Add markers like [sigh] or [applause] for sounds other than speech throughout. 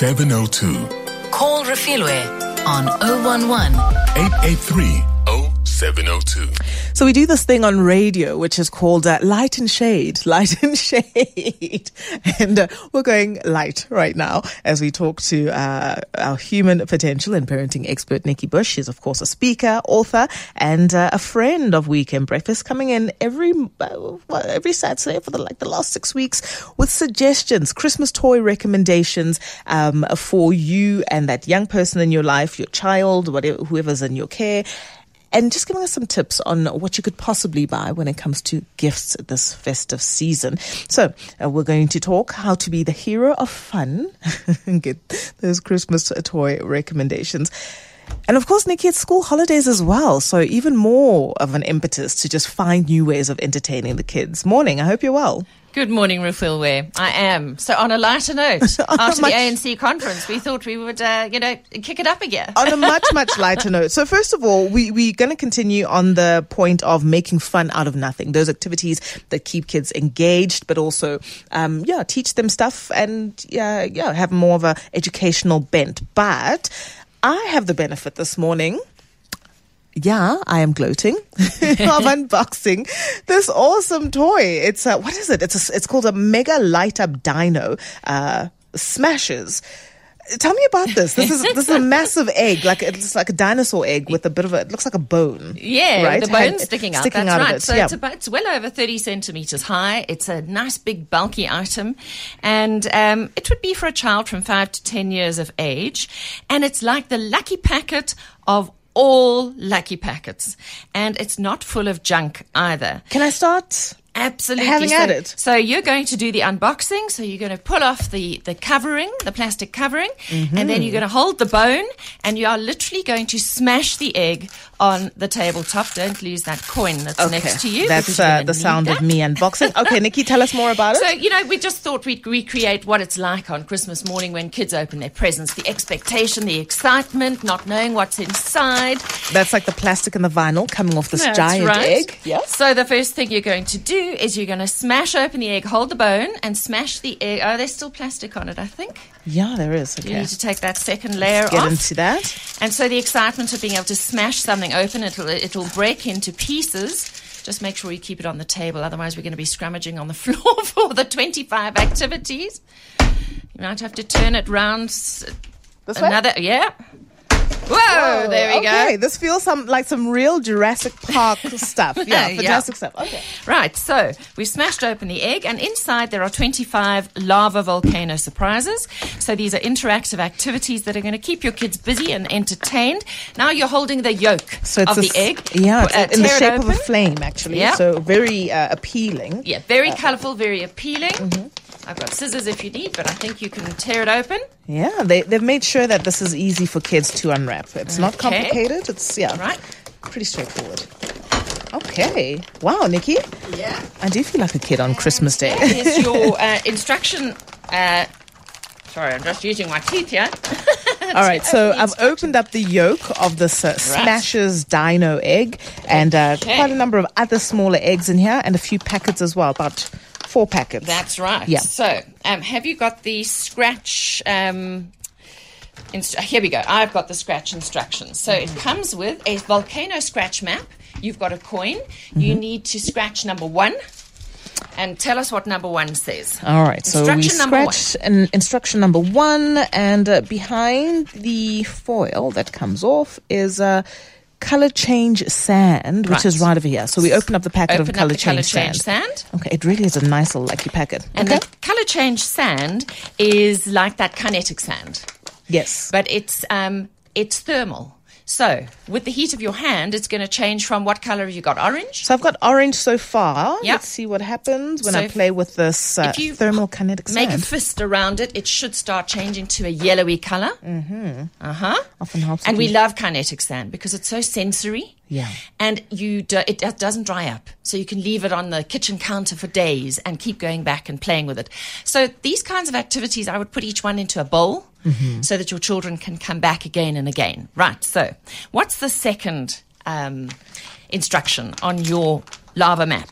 0702 Call Refilwe on 011 883 0702. So we do this thing on radio, which is called uh, Light and Shade, [laughs] Light and Shade. and uh, we're going light right now as we talk to uh, our human potential and parenting expert, Nikki Bush. She's, of course, a speaker, author, and uh, a friend of Weekend Breakfast, coming in every uh, well, every Saturday for the, like the last six weeks with suggestions, Christmas toy recommendations um, for you and that young person in your life, your child, whatever, whoever's in your care and just giving us some tips on what you could possibly buy when it comes to gifts this festive season. So uh, we're going to talk how to be the hero of fun [laughs] and get those Christmas toy recommendations. And of course, Nikki, it's school holidays as well. So even more of an impetus to just find new ways of entertaining the kids. Morning. I hope you're well. Good morning, Refilwe. I am. So, on a lighter note, [laughs] after the ANC conference, we thought we would, uh, you know, kick it up again. on a much, [laughs] much lighter note. So, first of all, we, we're going to continue on the point of making fun out of nothing. Those activities that keep kids engaged, but also, um, yeah, teach them stuff and, yeah, yeah, have more of a educational bent. But I have the benefit this morning yeah, I am gloating [laughs] of unboxing this awesome toy. It's a, what is it? It's a, it's called a mega light up dino, uh, Smashers. Tell me about this. This is this is a [laughs] massive egg, like it's like a dinosaur egg with a bit of a. It looks like a bone. Yeah, right? the bone sticking out. Sticking That's out right. it. So yeah. it's about it's well over thirty centimeters high. It's a nice big bulky item, and um, it would be for a child from five to ten years of age. And it's like the lucky packet of all lucky packets, and it's not full of junk either. Can I start? Absolutely. Having so, at it. So you're going to do the unboxing. So you're going to pull off the, the covering, the plastic covering, Mm-hmm. and then you're going to hold the bone and you are literally going to smash the egg on the tabletop. Don't lose that coin that's next to you. That's uh, the sound of me unboxing. Okay, Nikki, tell us more about [laughs] it. So, you know, we just thought we'd recreate what it's like on Christmas morning when kids open their presents. The expectation, the excitement, not knowing what's inside. That's like the plastic and the vinyl coming off this That's giant right. egg. Yeah. So the first thing you're going to do is you're going to smash open the egg, hold the bone, and smash the egg. Oh, there's still plastic on it, I think. Yeah, there is. Okay. You need to take that second layer Get off. into that. And so the excitement of being able to smash something open, it'll it'll break into pieces. Just make sure you keep it on the table, otherwise we're going to be scrummaging on the [laughs] floor for the 25 activities. You might have to turn it round. s- This way? Another, yeah. Whoa, there we okay, go. this feels some like some real Jurassic Park [laughs] stuff. Yeah, Yeah. fantastic stuff. Okay. Right, so we've smashed open the egg, and inside there are 25 lava volcano surprises. So these are interactive activities that are going to keep your kids busy and entertained. Now you're holding the yolk So of a the egg. Yeah, it's Uh, in the shape of a flame, actually. Yeah. So very uh, appealing. Yeah, very colourful, very appealing. Mm-hmm. I've got scissors if you need, but I think you can tear it open. Yeah, they they've made sure that this is easy for kids to unwrap. It's not complicated. It's yeah, Right. pretty straightforward. Okay. Wow, Nikki. Yeah. I do feel like a kid on Christmas Day. Here's [laughs] your uh, instruction. Uh, sorry, I'm just using my teeth here. [laughs] All right, so I've opened up the yolk of this uh, Smashers Dino egg and uh, Okay. quite a number of other smaller eggs in here and a few packets as well, about four packets. That's right. Yeah. So, um, have you got the scratch? Um, inst- here we go. I've got the scratch instructions. So it comes with a volcano scratch map. You've got a coin. You Mm-hmm. need to scratch number one, and tell us what number one says. All right, so we Instruction number one. scratch an instruction number one, and uh, behind the foil that comes off is uh, color change sand, which Right. is right over here. So we open up the packet Open of color the color change change sand. sand. Okay, it really is a nice little lucky packet. And okay. the color change sand is like that kinetic sand, yes. but it's um, it's thermal. So with the heat of your hand, it's going to change from what color have you got? Orange. So I've got orange so far. Yep. Let's see what happens when So I play with this uh, if you thermal kinetic sand. Make a fist around it. It should start changing to a yellowy color. Mm-hmm. Uh huh. Often helps And we love kinetic sand because it's so sensory. Yeah. And you do, it doesn't dry up, so you can leave it on the kitchen counter for days and keep going back and playing with it. So these kinds of activities, I would put each one into a bowl Mm-hmm. so that your children can come back again and again. Right. So what's the second um, instruction on your lava map?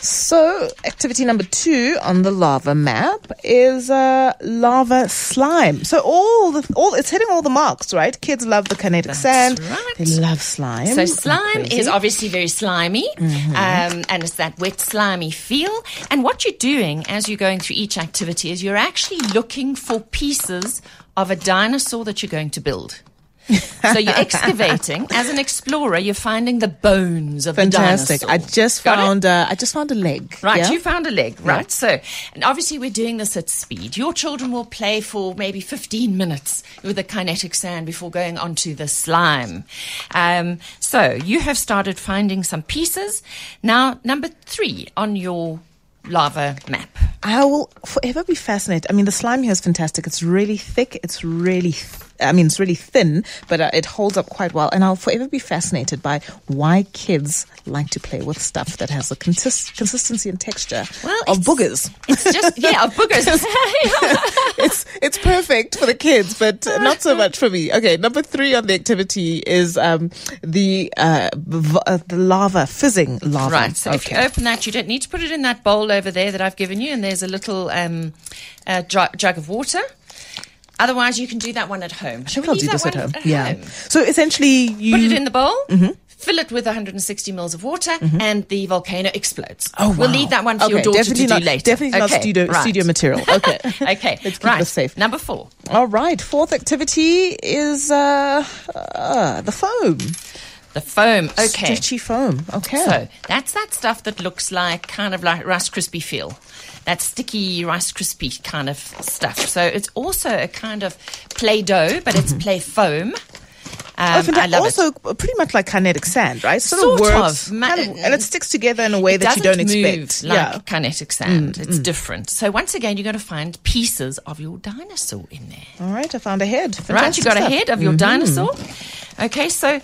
So, activity number two on the lava map is uh, lava slime. So all the all it's hitting all the marks, right? Kids love the kinetic sand. right. They love slime. So slime is obviously very slimy, um, and it's that wet, slimy feel. And what you're doing as you're going through each activity is you're actually looking for pieces of a dinosaur that you're going to build. [laughs] so you're excavating as an explorer. You're finding the bones of fantastic. the I dinosaur. just Got it? found uh, I just found a leg. Right, yeah? you found a leg, right? So, and obviously we're doing this at speed. Your children will play for maybe 15 minutes with the kinetic sand before going onto the slime. Um, so, you have started finding some pieces. Now, number three on your lava map. I will forever be fascinated. I mean, the slime here is fantastic. It's really thick. It's really, I mean, it's really thin, but uh, it holds up quite well. And I'll forever be fascinated by why kids like to play with stuff that has a consist- consistency and texture Well, of boogers. It's just, [laughs] yeah, of boogers. [laughs] it's it's perfect for the kids, but not so much for me. Okay, number three on the activity is um, the uh, v- uh, the lava fizzing lava. Right. So if you open that, you don't need to put it in that bowl over there that I've given you, and there's a little um, uh, jug of water. Otherwise, you can do that one at home. I Shall think we I'll do this at home. Yeah. So essentially, you Put it in the bowl. Fill it with 160 mils of water, and the volcano explodes. Oh, We'll wow. leave that one for your daughter definitely to do not, later. Definitely not Okay, studio, right. studio material. [laughs] Okay. okay, Let's keep right. this safe. Number four. All right. Fourth activity is uh, uh, the foam. The foam. Okay. Stretchy foam. Okay. So that's that stuff that looks like kind of like Rice Krispie feel. That sticky Rice Krispie kind of stuff. So it's also a kind of play dough, but it's play foam. Oh, Um, fanta- I love it. also, pretty much like kinetic sand, right? Sort, Sort of works, of. Ma- kind of- and it sticks together in a way that you don't expect. like yeah. Mm, kinetic sand. it's different. So once again, you're going to find pieces of your dinosaur in there. All right. I found a head. right? You Fantastic got a head of your Mhm. dinosaur. Okay, so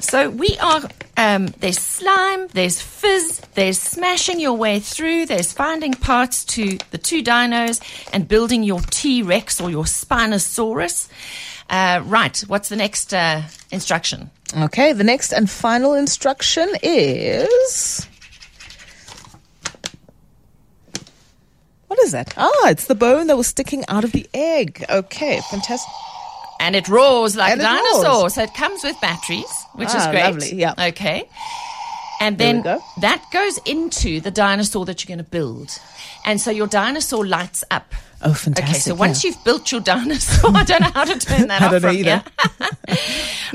so we are. Um, there's slime, there's fizz, there's smashing your way through, there's finding parts to the two dinos and building your T Rex or your Spinosaurus. Uh, right, what's the next uh, instruction? Okay, the next and final instruction is. What is that? Ah, it's the bone that was sticking out of the egg. Okay, fantastic. And it roars like And a dinosaur. roars. So it comes with batteries, which is Ah, great. lovely, yeah. Okay. And then go. that goes into the dinosaur that you're going to build. And so your dinosaur lights up. Oh, fantastic. Okay, so once yeah. you've built your dinosaur, [laughs] I don't know how to turn that [laughs] I off don't know either.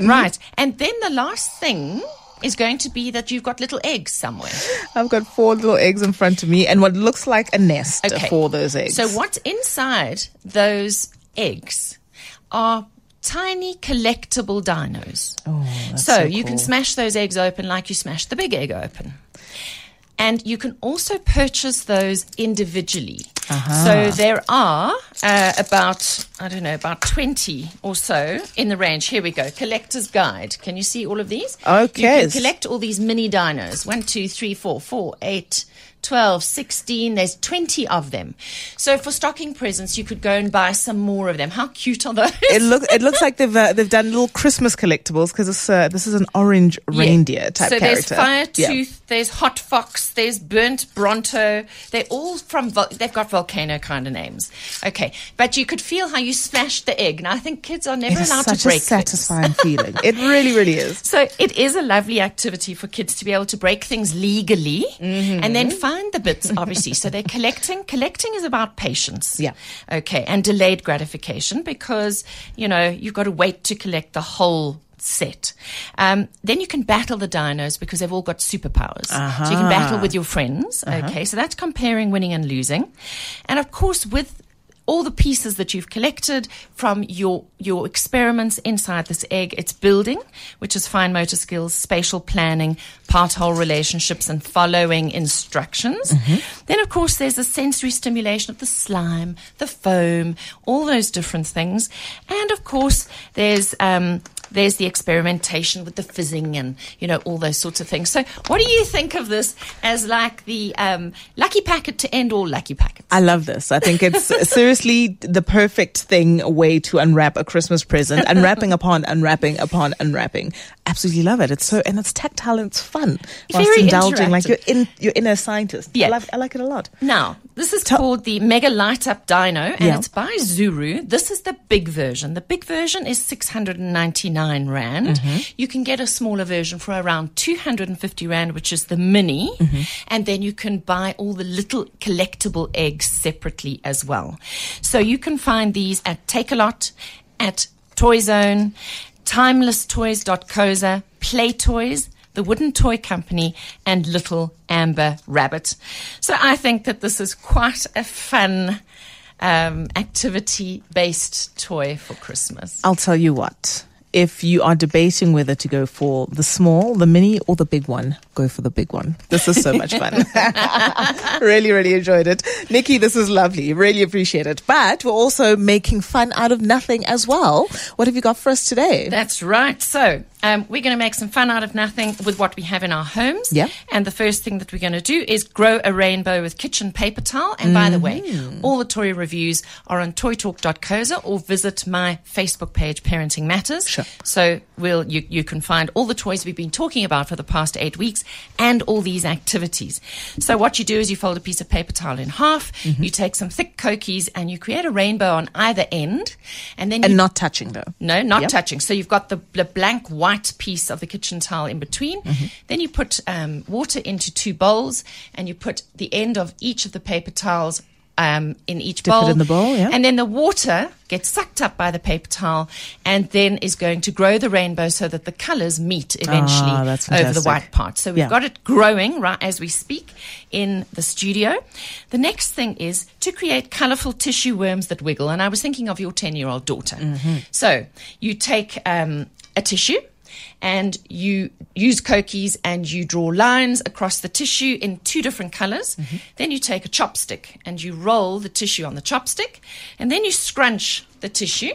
[laughs] right. And then the last thing is going to be that you've got little eggs somewhere. I've got four little eggs in front of me and what looks like a nest Okay. for those eggs. So what's inside those eggs are tiny collectible dinos. Oh, so, so you can smash those eggs open like you smash the big egg open. And you can also purchase those individually. So there are uh, about, I don't know, about 20 or so in the range. Here we go. Collector's Guide. Can you see all of these? Okay. You can collect all these mini dinos. One, two, three, four, four, eight, 12, 16. There's 20 of them. So for stocking presents, you could go and buy some more of them. How cute are those? it looks it looks like they've uh, they've done little Christmas collectibles because this uh, this is an orange Yeah. reindeer type so character. there's Firetooth, Yeah. there's Hot Fox, there's Burnt Bronto. They're all from, vol- they've got volcano kind of names. Okay. But you could feel how you smashed the egg. Now, I think kids are never allowed such to break a things. satisfying feeling. It really, really is. [laughs] So it is a lovely activity for kids to be able to break things legally Mm-hmm. and then find the bits, obviously. so they're collecting. Collecting is about patience. Yeah. Okay. And delayed gratification because, you know, you've got to wait to collect the whole set. Um, then you can battle the dinos because they've all got superpowers. So you can battle with your friends. Okay. So that's comparing winning and losing. And of course, with all the pieces that you've collected from your your experiments inside this egg. It's building, which is fine motor skills, spatial planning, part whole relationships, and following instructions. Then, of course, there's the sensory stimulation of the slime, the foam, all those different things, and of course, there's um, there's the experimentation with the fizzing and you know all those sorts of things. So, what do you think of this as like the um, lucky packet to end all lucky packets? I love this. I think it's [laughs] seriously the perfect thing, way to unwrap a Christmas present, unwrapping upon unwrapping upon unwrapping. Absolutely love it. It's so and it's tactile and it's fun. Whilst Very indulging, like you're in your inner scientist. Yeah. I, love, I like it a lot. Now, this is Tell- called the Mega Light Up Dino, and Yeah. it's by Zuru. This is the big version. The big version is 699 Rand. Mm-hmm. You can get a smaller version for around 250 Rand, which is the mini. Mm-hmm. And then you can buy all the little collectible eggs separately as well. So you can find these at Takealot, at Toy Zone, timelesstoys.coza, Play Toys, the Wooden Toy Company, and Little Amber Rabbit. So I think that this is quite a fun um, activity based toy for Christmas. I'll tell you what. If you are debating whether to go for the small, the mini, or the big one, go for the big one. This is so much fun. [laughs] really, really enjoyed it. Nikki, this is lovely. Really appreciate it. But we're also making fun out of nothing as well. What have you got for us today? That's right. So um, we're going to make some fun out of nothing with what we have in our homes. Yeah. And the first thing that we're going to do is grow a rainbow with kitchen paper towel. And by the way, Mm. all the toy reviews are on toytalk.coza or visit my Facebook page, Parenting Matters. Sure. So we'll, you, you can find all the toys we've been talking about for the past eight weeks and all these activities. So what you do is you fold a piece of paper towel in half, Mm-hmm. you take some thick kokis and you create a rainbow on either end. And then you And not touching though. no, not Yep. touching. So you've got the, the blank white piece of the kitchen towel in between. Mm-hmm. Then you put um, water into two bowls and you put the end of each of the paper towels um, in each Dip it bowl. in the bowl, yeah. And then the water gets sucked up by the paper towel and then is going to grow the rainbow so that the colors meet eventually Ah, over the white part. So we've Yeah. got it growing right as we speak in the studio. The next thing is to create colorful tissue worms that wiggle. And I was thinking of your 10 year old daughter. Mm-hmm. So you take um, a tissue and you use kokis and you draw lines across the tissue in two different colors. Mm-hmm. Then you take a chopstick and you roll the tissue on the chopstick and then you scrunch the tissue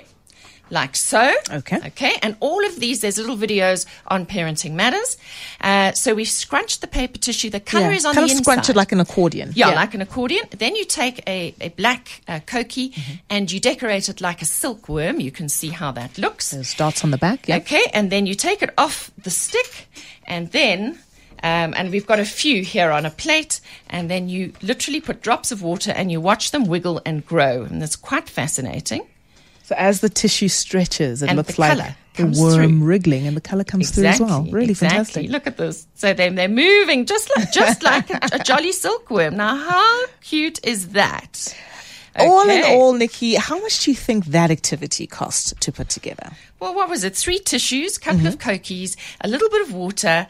like so. Okay. Okay. And all of these, there's little videos on Parenting Matters. Uh, so we've scrunched the paper tissue. The color Yeah. is on kind the of inside. scrunch it like an accordion. Yeah, like an accordion. Then you take a, a black uh, koki Mm-hmm. and you decorate it like a silkworm. You can see how that looks. There's dots on the back. Yeah. Okay, and then you take it off the stick, and then, um, and we've got a few here on a plate, and then you literally put drops of water and you watch them wiggle and grow, and it's quite fascinating. So as the tissue stretches, it And looks like the worm through. wriggling, and the color comes through as well. Really exactly. fantastic. Look at this. So they, they're moving just like just [laughs] like a, a jolly silkworm. Now, how cute is that? All in all, Nikki, how much do you think that activity cost to put together? Well, what was it? Three tissues, couple Mm-hmm. of kokis, a little bit of water,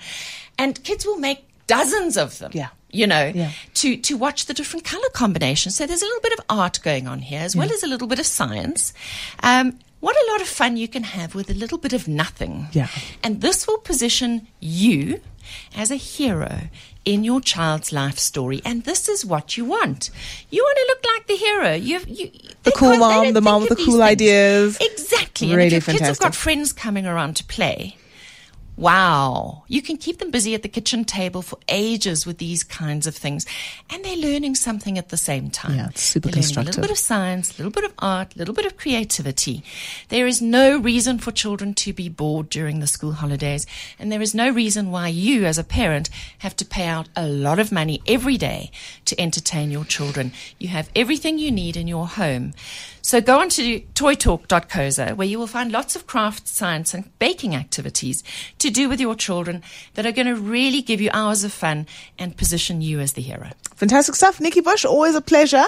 and kids will make dozens of them. Yeah. You know, Yeah. to, to watch the different color combinations. So there's a little bit of art going on here as well as a little bit of science. Um, what a lot of fun you can have with a little bit of nothing. Yeah. And this will position you as a hero in your child's life story. And this is what you want. You want to look like the hero. You, you, they cool mom, the mom with the cool things. ideas. Exactly. and Really if your kids have got friends coming around to play, wow, you can keep them busy at the kitchen table for ages with these kinds of things. And they're learning something at the same time. Yeah, it's super learning a little bit of science, a little bit of art, a little bit of creativity. There is no reason for children to be bored during the school holidays. And there is no reason why you, as a parent, have to pay out a lot of money every day to entertain your children. You have everything you need in your home. So go on to toytalk.coza where you will find lots of craft, science, and baking activities to do with your children that are going to really give you hours of fun and position you as the hero. Fantastic stuff. Nikki Bush, always a pleasure.